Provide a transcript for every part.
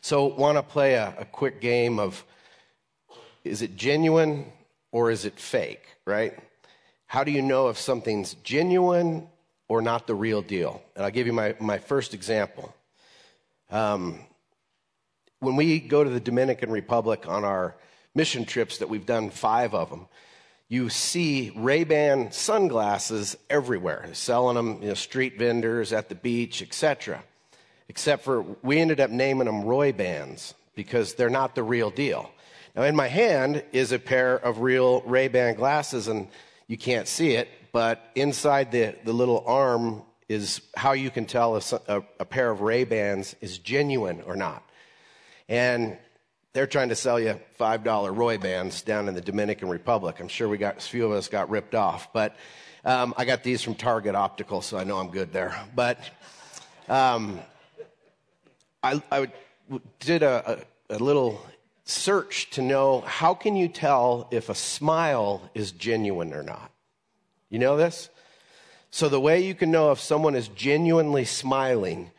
So, want to play a, a quick game of is it genuine or is it fake, right? How do you know if something's genuine or not the real deal? And I'll give you my, my first example. Um, when we go to the Dominican Republic on our mission trips that we've done five of them, you see Ray-Ban sunglasses everywhere, selling them, you know, street vendors at the beach, etc. Except for we ended up naming them Roy Bands because they're not the real deal. Now, in my hand is a pair of real Ray-Ban glasses, and you can't see it, but inside the, the little arm is how you can tell if a, a pair of Ray-Bans is genuine or not. And they're trying to sell you $5 Roy bands down in the Dominican Republic. I'm sure we got, a few of us got ripped off, but um, I got these from Target Optical, so I know I'm good there. But um, I, I, did a, a, a little search to know how can you tell if a smile is genuine or not. You know this? So the way you can know if someone is genuinely smiling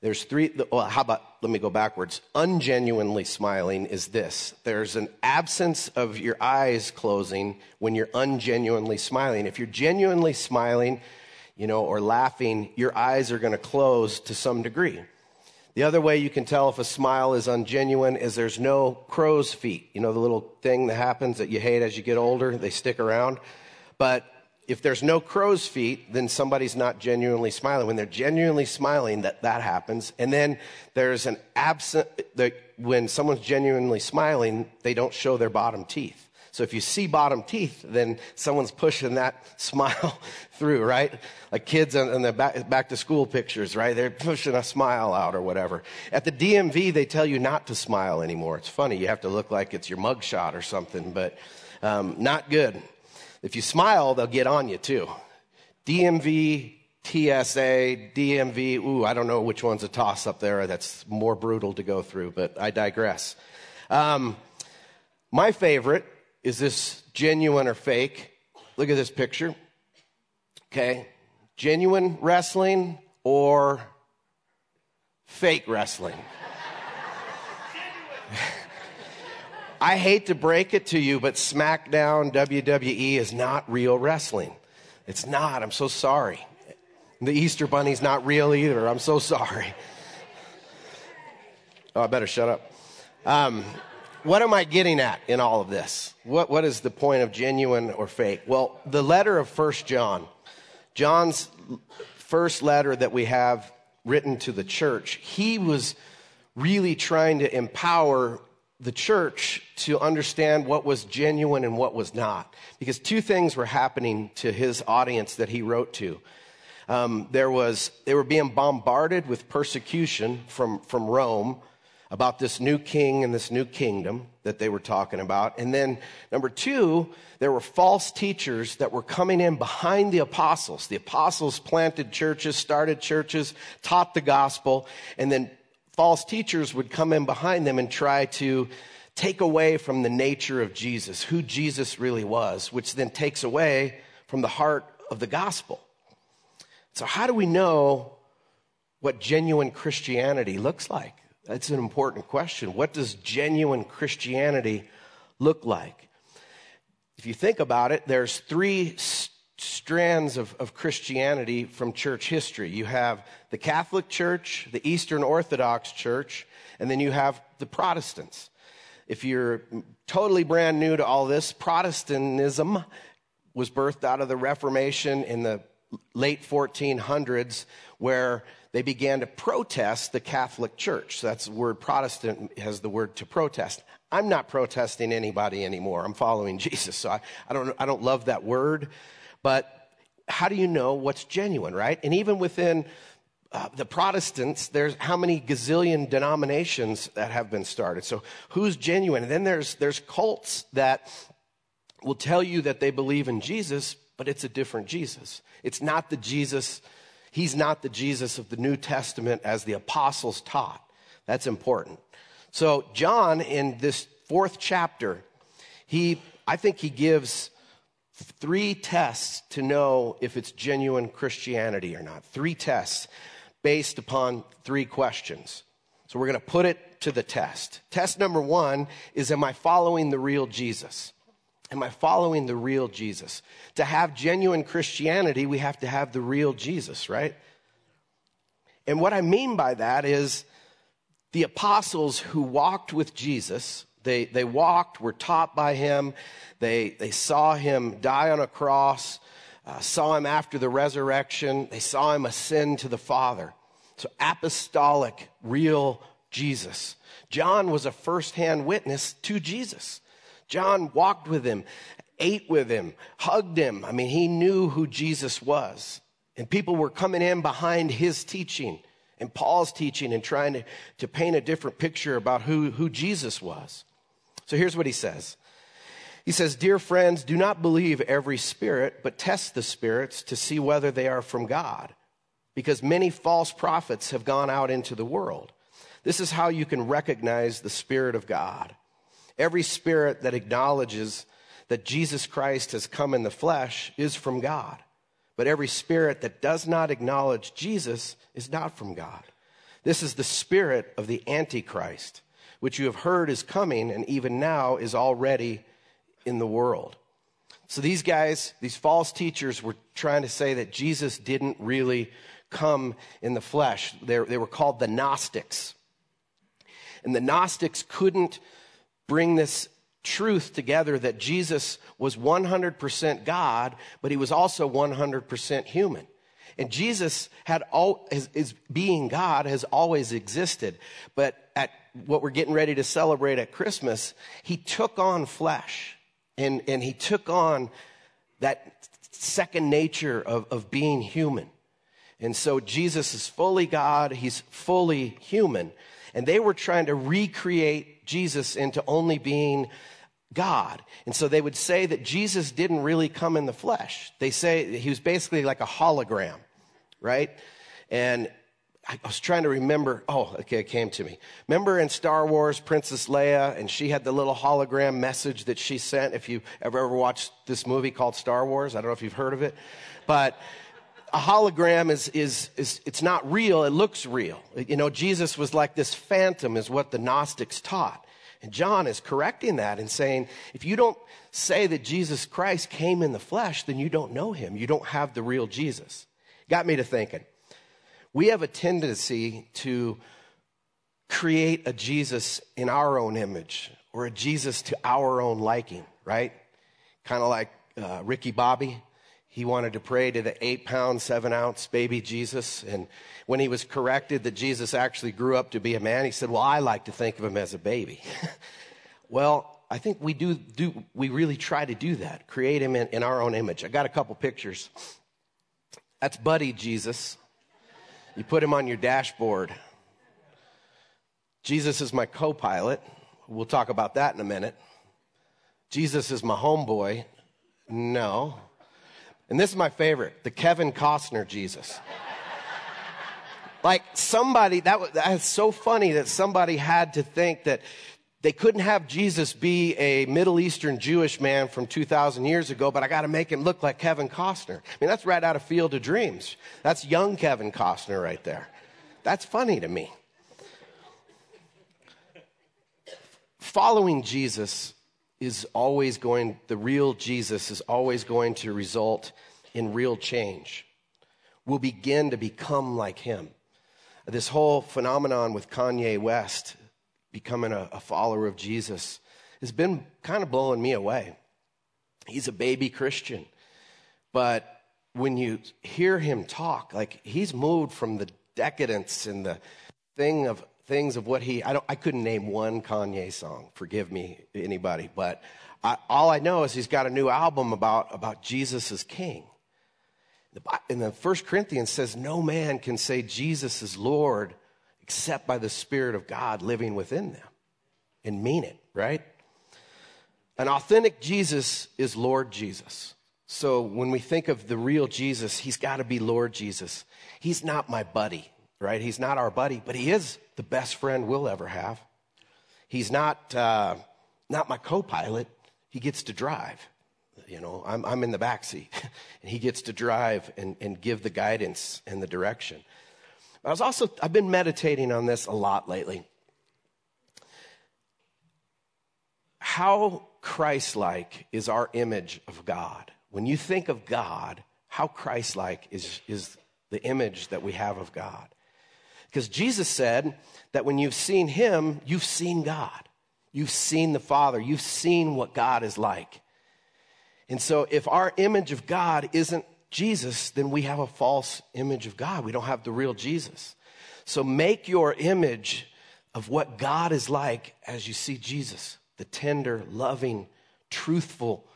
there's three, well, how about, let me go backwards. Ungenuinely smiling is this there's an absence of your eyes closing when you're ungenuinely smiling. If you're genuinely smiling, you know, or laughing, your eyes are going to close to some degree. The other way you can tell if a smile is ungenuine is there's no crow's feet. You know, the little thing that happens that you hate as you get older, they stick around. But if there's no crow's feet, then somebody's not genuinely smiling. When they're genuinely smiling, that, that happens. And then there's an absent, the, when someone's genuinely smiling, they don't show their bottom teeth. So if you see bottom teeth, then someone's pushing that smile through, right? Like kids in the back, back to school pictures, right? They're pushing a smile out or whatever. At the DMV, they tell you not to smile anymore. It's funny. You have to look like it's your mugshot or something, but um, not good. If you smile, they'll get on you too. DMV, TSA, DMV, ooh, I don't know which one's a toss up there that's more brutal to go through, but I digress. Um, my favorite is this genuine or fake. Look at this picture. Okay. Genuine wrestling or fake wrestling? I hate to break it to you, but SmackDown WWE is not real wrestling. It's not. I'm so sorry. The Easter Bunny's not real either. I'm so sorry. Oh, I better shut up. Um, what am I getting at in all of this? What, what is the point of genuine or fake? Well, the letter of First John, John's first letter that we have written to the church, he was really trying to empower the church to understand what was genuine and what was not. Because two things were happening to his audience that he wrote to. Um, there was, they were being bombarded with persecution from, from Rome about this new king and this new kingdom that they were talking about. And then, number two, there were false teachers that were coming in behind the apostles. The apostles planted churches, started churches, taught the gospel, and then false teachers would come in behind them and try to take away from the nature of Jesus, who Jesus really was, which then takes away from the heart of the gospel. So, how do we know what genuine Christianity looks like? That's an important question. What does genuine Christianity look like? If you think about it, there's three strands of, of Christianity from church history. You have the Catholic Church, the Eastern Orthodox Church, and then you have the Protestants. If you're totally brand new to all this, Protestantism was birthed out of the Reformation in the late 1400s, where they began to protest the Catholic Church. So that's the word Protestant has the word to protest. I'm not protesting anybody anymore. I'm following Jesus. So I, I, don't, I don't love that word. But how do you know what's genuine, right? And even within uh, the Protestants, there's how many gazillion denominations that have been started. So who's genuine? And then there's, there's cults that will tell you that they believe in Jesus, but it's a different Jesus. It's not the Jesus, he's not the Jesus of the New Testament as the apostles taught. That's important. So John, in this fourth chapter, he, I think he gives three tests to know if it's genuine Christianity or not. Three tests based upon three questions. So we're going to put it to the test. Test number one is Am I following the real Jesus? Am I following the real Jesus? To have genuine Christianity, we have to have the real Jesus, right? And what I mean by that is the apostles who walked with Jesus, they, they walked, were taught by him, they, they saw him die on a cross, uh, saw him after the resurrection, they saw him ascend to the Father. So, apostolic, real Jesus. John was a firsthand witness to Jesus. John walked with him, ate with him, hugged him. I mean, he knew who Jesus was. And people were coming in behind his teaching and Paul's teaching and trying to, to paint a different picture about who, who Jesus was. So here's what he says. He says, Dear friends, do not believe every spirit, but test the spirits to see whether they are from God, because many false prophets have gone out into the world. This is how you can recognize the Spirit of God. Every spirit that acknowledges that Jesus Christ has come in the flesh is from God. But every spirit that does not acknowledge Jesus is not from God. This is the spirit of the Antichrist, which you have heard is coming and even now is already in the world. So these guys, these false teachers, were trying to say that Jesus didn't really come in the flesh. They're, they were called the Gnostics. And the Gnostics couldn't bring this truth together that Jesus was 100% God, but he was also 100% human. And Jesus had all, his, his, being God has always existed. But what we're getting ready to celebrate at Christmas, he took on flesh and, and he took on that second nature of, of being human. And so Jesus is fully God, he's fully human. And they were trying to recreate Jesus into only being God. And so they would say that Jesus didn't really come in the flesh. They say he was basically like a hologram, right? And I was trying to remember. Oh, okay, it came to me. Remember in Star Wars, Princess Leia, and she had the little hologram message that she sent. If you ever ever watched this movie called Star Wars, I don't know if you've heard of it, but a hologram is, is, is, it's not real, it looks real. You know, Jesus was like this phantom, is what the Gnostics taught. And John is correcting that and saying, if you don't say that Jesus Christ came in the flesh, then you don't know him. You don't have the real Jesus. Got me to thinking. We have a tendency to create a Jesus in our own image or a Jesus to our own liking, right? Kind of like uh, Ricky Bobby he wanted to pray to the eight pound, seven ounce baby Jesus. And when he was corrected that Jesus actually grew up to be a man, he said, Well, I like to think of him as a baby. well, I think we do, do, we really try to do that, create him in, in our own image. I got a couple pictures. That's Buddy Jesus. You put him on your dashboard. Jesus is my co pilot. We'll talk about that in a minute. Jesus is my homeboy. No. And this is my favorite the Kevin Costner Jesus. like somebody, that, was, that so funny that somebody had to think that they couldn't have Jesus be a Middle Eastern Jewish man from 2,000 years ago, but I got to make him look like Kevin Costner. I mean, that's right out of Field of Dreams. That's young Kevin Costner right there. That's funny to me. Following Jesus is always going, the real Jesus is always going to result in real change. We'll begin to become like him. This whole phenomenon with Kanye West becoming a, a follower of Jesus has been kind of blowing me away. He's a baby Christian, but when you hear him talk, like he's moved from the decadence and the thing of things of what he I don't I couldn't name one Kanye song. Forgive me, anybody, but I, all I know is he's got a new album about about Jesus as King. In the First Corinthians says, no man can say Jesus is Lord except by the Spirit of God living within them and mean it, right? An authentic Jesus is Lord Jesus. So when we think of the real Jesus, he's got to be Lord Jesus. He's not my buddy, right? He's not our buddy, but he is the best friend we'll ever have. He's not, uh, not my co pilot. He gets to drive. You know, I'm, I'm in the back seat, and he gets to drive and, and give the guidance and the direction. I was also, I've been meditating on this a lot lately. How Christ like is our image of God? When you think of God, how Christ like is, is the image that we have of God? Because Jesus said that when you've seen him, you've seen God. You've seen the Father. You've seen what God is like. And so if our image of God isn't Jesus, then we have a false image of God. We don't have the real Jesus. So make your image of what God is like as you see Jesus, the tender, loving, truthful,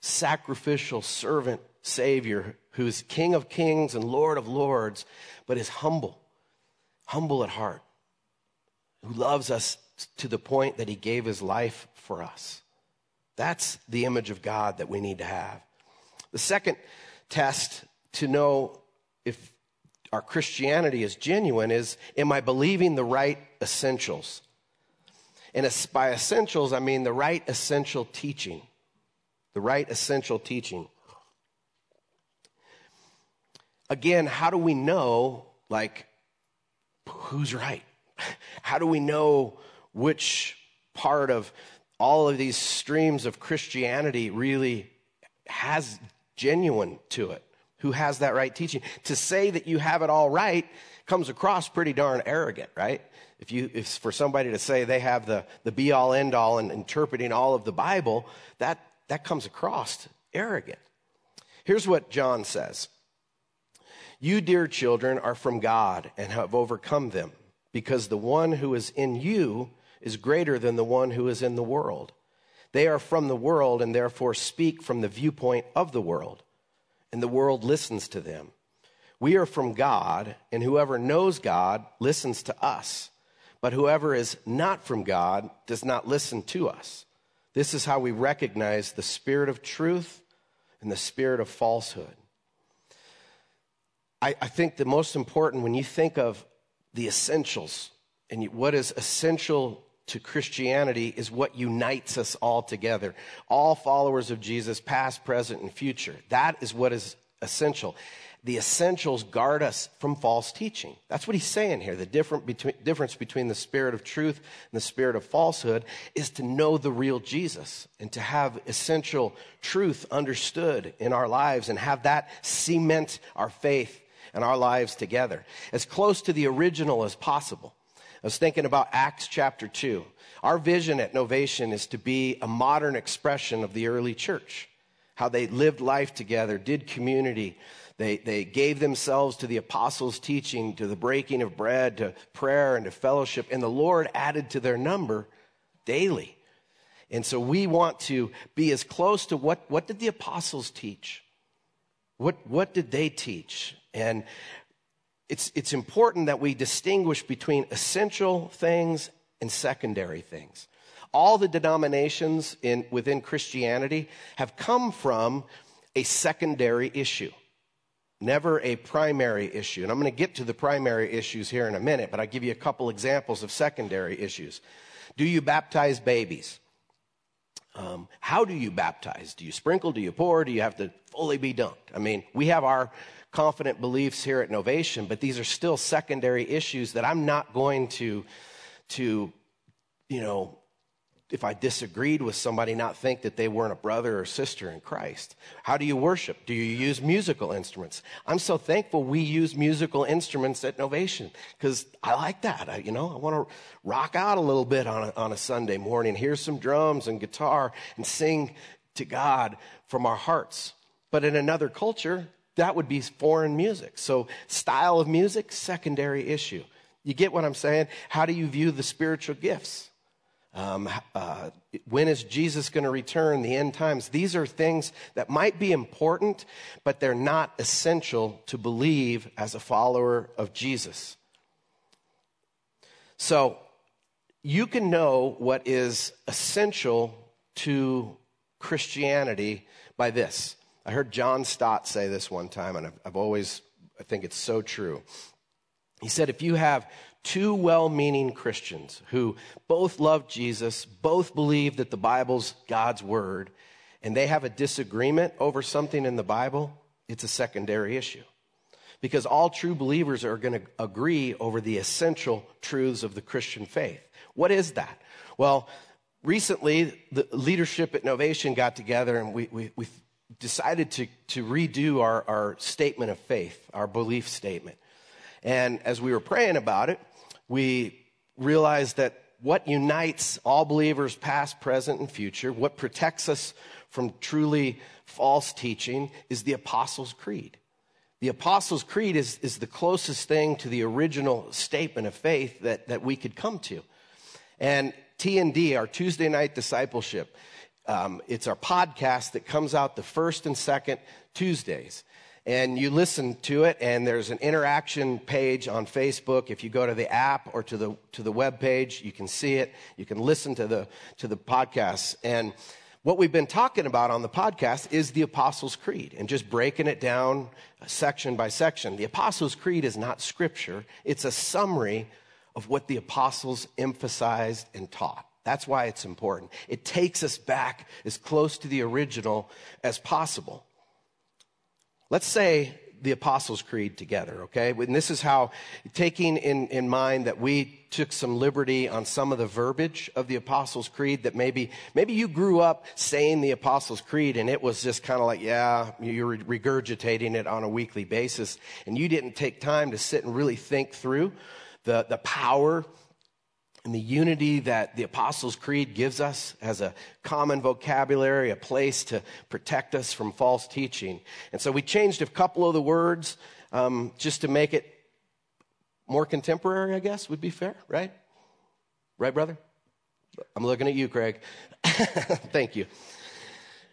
sacrificial servant Savior who's King of kings and Lord of lords, but is humble, humble at heart, who loves us to the point that he gave his life for us. That's the image of God that we need to have. The second test to know if our Christianity is genuine is Am I believing the right essentials? And by essentials, I mean the right essential teaching. The right essential teaching. Again, how do we know, like, who's right? How do we know which part of all of these streams of Christianity really has genuine to it? Who has that right teaching? To say that you have it all right comes across pretty darn arrogant, right? If you, if for somebody to say they have the, the be all end all in interpreting all of the Bible, that, that comes across arrogant. Here's what John says. You, dear children, are from God and have overcome them, because the one who is in you is greater than the one who is in the world. They are from the world and therefore speak from the viewpoint of the world, and the world listens to them. We are from God, and whoever knows God listens to us. But whoever is not from God does not listen to us. This is how we recognize the spirit of truth and the spirit of falsehood. I, I think the most important when you think of the essentials and what is essential to Christianity is what unites us all together. All followers of Jesus, past, present, and future. That is what is essential. The essentials guard us from false teaching. That's what he's saying here. The between, difference between the spirit of truth and the spirit of falsehood is to know the real Jesus and to have essential truth understood in our lives and have that cement our faith and our lives together as close to the original as possible. I was thinking about Acts chapter 2. Our vision at Novation is to be a modern expression of the early church, how they lived life together, did community. They, they gave themselves to the apostles' teaching, to the breaking of bread, to prayer, and to fellowship, and the Lord added to their number daily. And so we want to be as close to what, what did the apostles teach? What, what did they teach? And it's, it's important that we distinguish between essential things and secondary things. All the denominations in, within Christianity have come from a secondary issue, never a primary issue. And I'm going to get to the primary issues here in a minute, but I'll give you a couple examples of secondary issues. Do you baptize babies? Um, how do you baptize? Do you sprinkle? Do you pour? Do you have to fully be dunked? I mean, we have our confident beliefs here at Novation, but these are still secondary issues that I'm not going to, to, you know, if I disagreed with somebody, not think that they weren't a brother or sister in Christ. How do you worship? Do you use musical instruments? I'm so thankful we use musical instruments at Novation because I like that. I, you know, I want to rock out a little bit on a, on a Sunday morning, hear some drums and guitar and sing to God from our hearts. But in another culture, that would be foreign music. So, style of music, secondary issue. You get what I'm saying? How do you view the spiritual gifts? Um, uh, when is Jesus going to return? The end times. These are things that might be important, but they're not essential to believe as a follower of Jesus. So, you can know what is essential to Christianity by this. I heard John Stott say this one time, and I've, I've always, I think it's so true. He said, if you have two well meaning Christians who both love Jesus, both believe that the Bible's God's word, and they have a disagreement over something in the Bible, it's a secondary issue. because all true believers are going to agree over the essential truths of the Christian faith. What is that? Well, recently, the leadership at Novation got together and we, we, we decided to, to redo our, our statement of faith, our belief statement. And as we were praying about it, we realized that what unites all believers, past, present, and future, what protects us from truly false teaching, is the Apostles' Creed. The Apostles' Creed is, is the closest thing to the original statement of faith that, that we could come to. And TND, our Tuesday night discipleship, um, it's our podcast that comes out the first and second Tuesdays. And you listen to it, and there's an interaction page on Facebook. If you go to the app or to the to the web page, you can see it. You can listen to the to the podcast. And what we've been talking about on the podcast is the Apostles' Creed and just breaking it down section by section. The Apostles' Creed is not scripture; it's a summary of what the apostles emphasized and taught. That's why it's important. It takes us back as close to the original as possible. Let's say the Apostles' Creed together, okay? And this is how, taking in, in mind that we took some liberty on some of the verbiage of the Apostles' Creed that maybe, maybe you grew up saying the Apostles' Creed and it was just kind of like, yeah, you're regurgitating it on a weekly basis and you didn't take time to sit and really think through the, the power and the unity that the Apostles' Creed gives us as a common vocabulary, a place to protect us from false teaching. And so we changed a couple of the words um, just to make it more contemporary, I guess, would be fair, right? Right, brother? I'm looking at you, Craig. Thank you.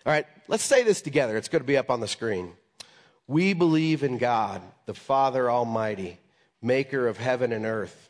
All right, let's say this together. It's going to be up on the screen. We believe in God, the Father Almighty maker of heaven and earth.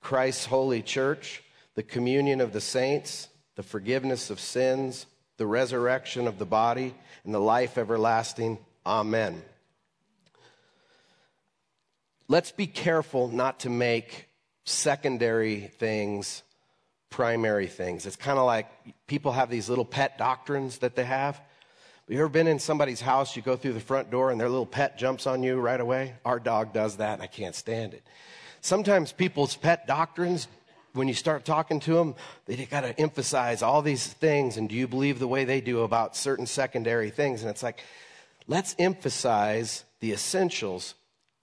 Christ's holy church, the communion of the saints, the forgiveness of sins, the resurrection of the body, and the life everlasting. Amen. Let's be careful not to make secondary things primary things. It's kind of like people have these little pet doctrines that they have. You ever been in somebody's house, you go through the front door and their little pet jumps on you right away? Our dog does that and I can't stand it. Sometimes people's pet doctrines, when you start talking to them, they got to emphasize all these things and do you believe the way they do about certain secondary things? And it's like, let's emphasize the essentials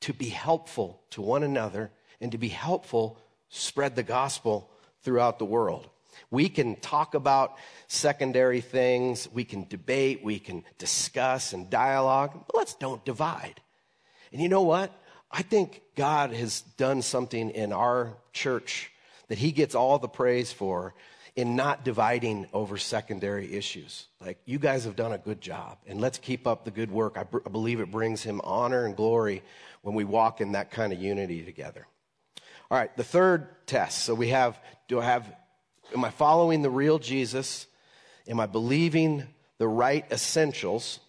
to be helpful to one another and to be helpful spread the gospel throughout the world. We can talk about secondary things, we can debate, we can discuss and dialogue, but let's don't divide. And you know what? I think God has done something in our church that He gets all the praise for in not dividing over secondary issues. Like, you guys have done a good job, and let's keep up the good work. I, believe it brings Him honor and glory when we walk in that kind of unity together. All right, the third test. So we have do I have Am I following the real Jesus? Am I believing the right essentials?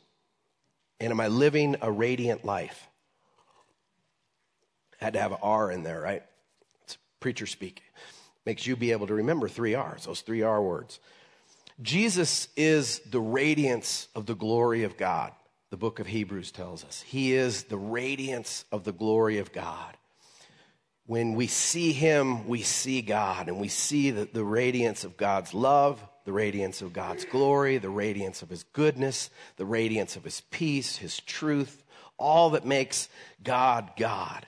And am I living a radiant life? Had to have an R in there, right? It's preacher speak. Makes you be able to remember three R's, those three R words. Jesus is the radiance of the glory of God, the book of Hebrews tells us. He is the radiance of the glory of God when we see him, we see God, and we see the, the radiance of God's love, the radiance of God's glory, the radiance of his goodness, the radiance of his peace, his truth, all that makes God God.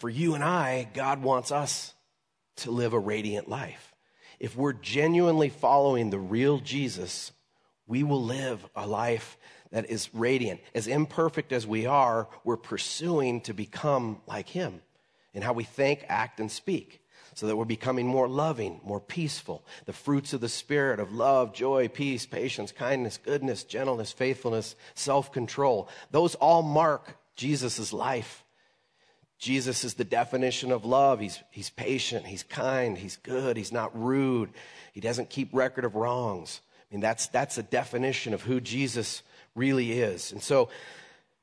For you and I, God wants us to live a radiant life. If we're genuinely following the real Jesus, we will live a life that is radiant. As imperfect as we are, we're pursuing to become like Him in how we think, act, and speak so that we're becoming more loving, more peaceful. The fruits of the Spirit of love, joy, peace, patience, kindness, goodness, gentleness, faithfulness, self control. Those all mark Jesus' life. Jesus is the definition of love. He's, he's patient, he's kind, he's good, he's not rude, he doesn't keep record of wrongs. I mean, that's, that's a definition of who Jesus really is. And so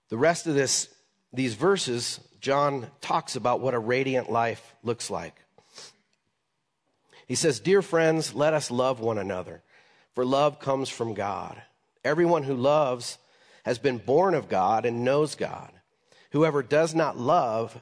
the rest of this, these verses, John talks about what a radiant life looks like. He says, Dear friends, let us love one another, for love comes from God. Everyone who loves has been born of God and knows God. Whoever does not love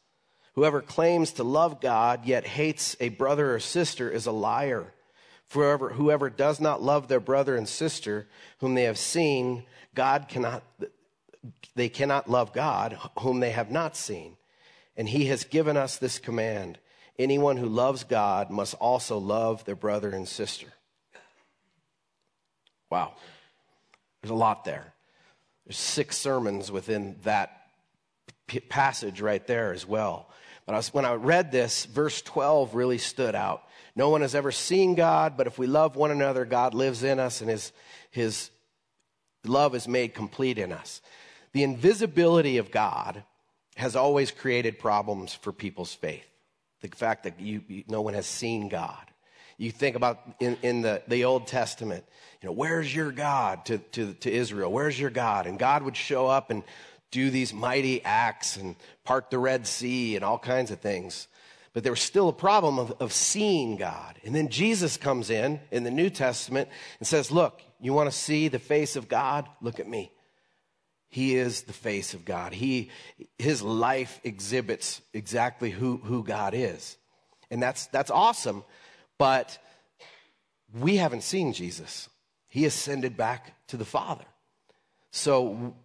Whoever claims to love God yet hates a brother or sister is a liar. For whoever, whoever does not love their brother and sister whom they have seen, God cannot, they cannot love God whom they have not seen. And he has given us this command. Anyone who loves God must also love their brother and sister. Wow. There's a lot there. There's six sermons within that passage right there as well. But I was, when I read this, verse 12 really stood out. No one has ever seen God, but if we love one another, God lives in us and his, his love is made complete in us. The invisibility of God has always created problems for people's faith. The fact that you, you, no one has seen God. You think about in, in the, the Old Testament, you know, where's your God to, to, to Israel? Where's your God? And God would show up and do these mighty acts and part the Red Sea and all kinds of things. But there was still a problem of, of seeing God. And then Jesus comes in in the New Testament and says, Look, you want to see the face of God? Look at me. He is the face of God. He, his life exhibits exactly who, who God is. And that's, that's awesome. But we haven't seen Jesus. He ascended back to the Father. So,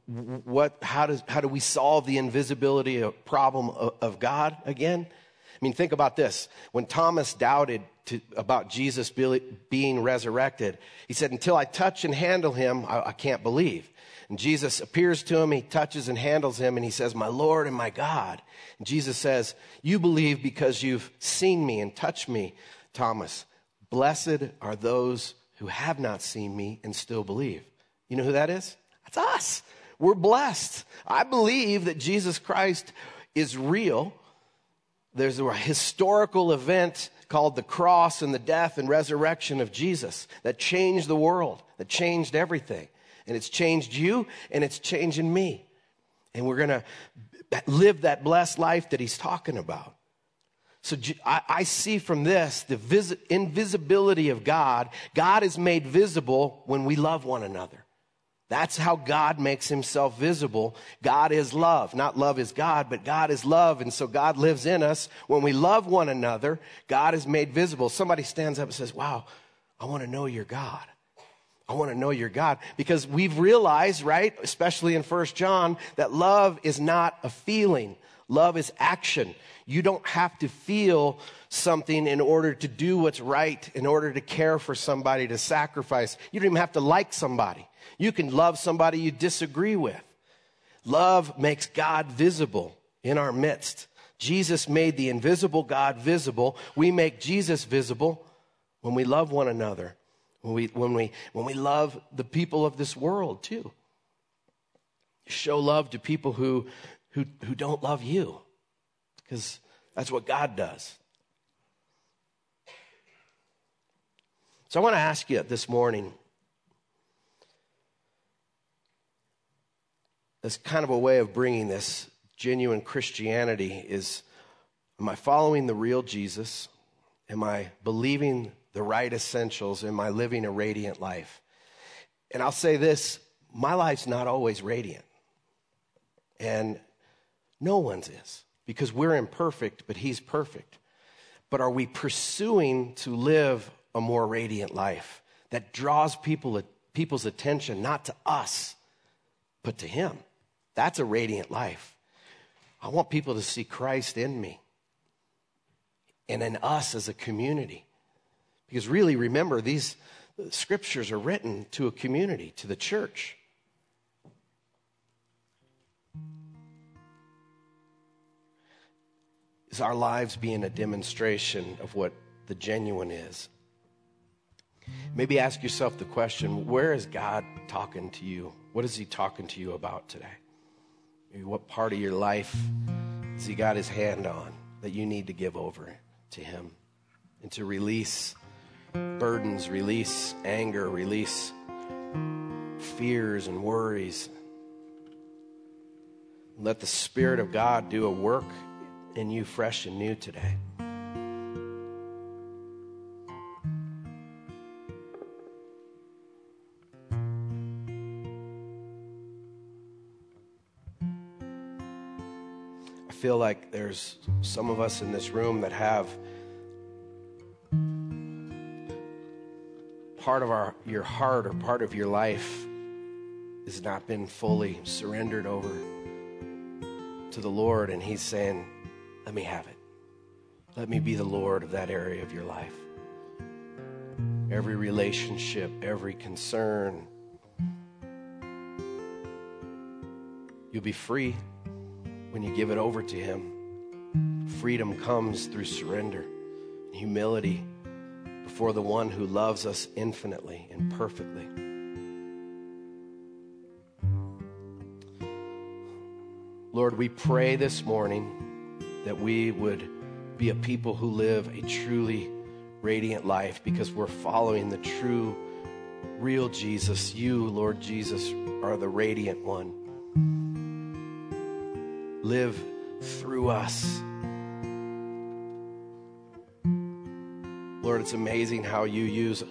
what, how, does, how do we solve the invisibility problem of, of God again? I mean, think about this. When Thomas doubted to, about Jesus being resurrected, he said, Until I touch and handle him, I, I can't believe. And Jesus appears to him, he touches and handles him, and he says, My Lord and my God. And Jesus says, You believe because you've seen me and touched me, Thomas. Blessed are those who have not seen me and still believe. You know who that is? That's us. We're blessed. I believe that Jesus Christ is real. There's a historical event called the cross and the death and resurrection of Jesus that changed the world, that changed everything. And it's changed you and it's changing me. And we're going to live that blessed life that he's talking about. So I, see from this the invisibility of God. God is made visible when we love one another. That's how God makes himself visible. God is love. Not love is God, but God is love. And so God lives in us. When we love one another, God is made visible. Somebody stands up and says, Wow, I want to know your God. I want to know your God. Because we've realized, right, especially in First John, that love is not a feeling. Love is action. You don't have to feel something in order to do what's right, in order to care for somebody, to sacrifice. You don't even have to like somebody. You can love somebody you disagree with. Love makes God visible in our midst. Jesus made the invisible God visible. We make Jesus visible when we love one another, when we, when we, when we love the people of this world too. Show love to people who, who, who don't love you, because that's what God does. So I want to ask you this morning as kind of a way of bringing this genuine Christianity is am I following the real Jesus? Am I believing the right essentials? Am I living a radiant life? And I'll say this my life's not always radiant. And no one's is because we're imperfect, but He's perfect. But are we pursuing to live a more radiant life that draws people, people's attention not to us, but to Him? That's a radiant life. I want people to see Christ in me and in us as a community. Because really, remember, these scriptures are written to a community, to the church. Is our lives being a demonstration of what the genuine is? Maybe ask yourself the question where is God talking to you? What is He talking to you about today? Maybe what part of your life has He got His hand on that you need to give over to Him and to release burdens, release anger, release fears and worries. Let the Spirit of God do a work in you fresh and new today. Feel like there's some of us in this room that have part of our your heart or part of your life has not been fully surrendered over to the Lord and he's saying, "Let me have it. Let me be the Lord of that area of your life." Every relationship, every concern, you'll be free when you give it over to Him. Freedom comes through surrender, and humility before the one who loves us infinitely and perfectly. Lord, we pray this morning that we would be a people who live a truly radiant life because we're following the true, real Jesus. You, Lord Jesus, are the radiant one live through us. Lord, it's amazing how you use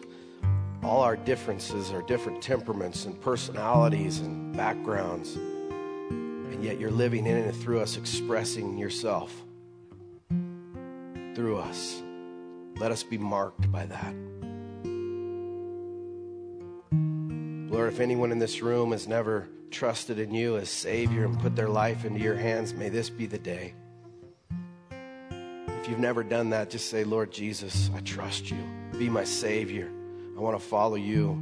all our differences, our different temperaments and personalities and backgrounds, and yet you're living in and through us, expressing yourself through us. Let us be marked by that. Lord, if anyone in this room has never trusted in you as Savior and put their life into your hands, may this be the day. If you've never done that, just say, Lord Jesus, I trust you. Be my Savior. I want to follow you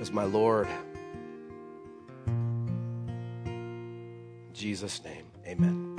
as my Lord. In Jesus' name, amen.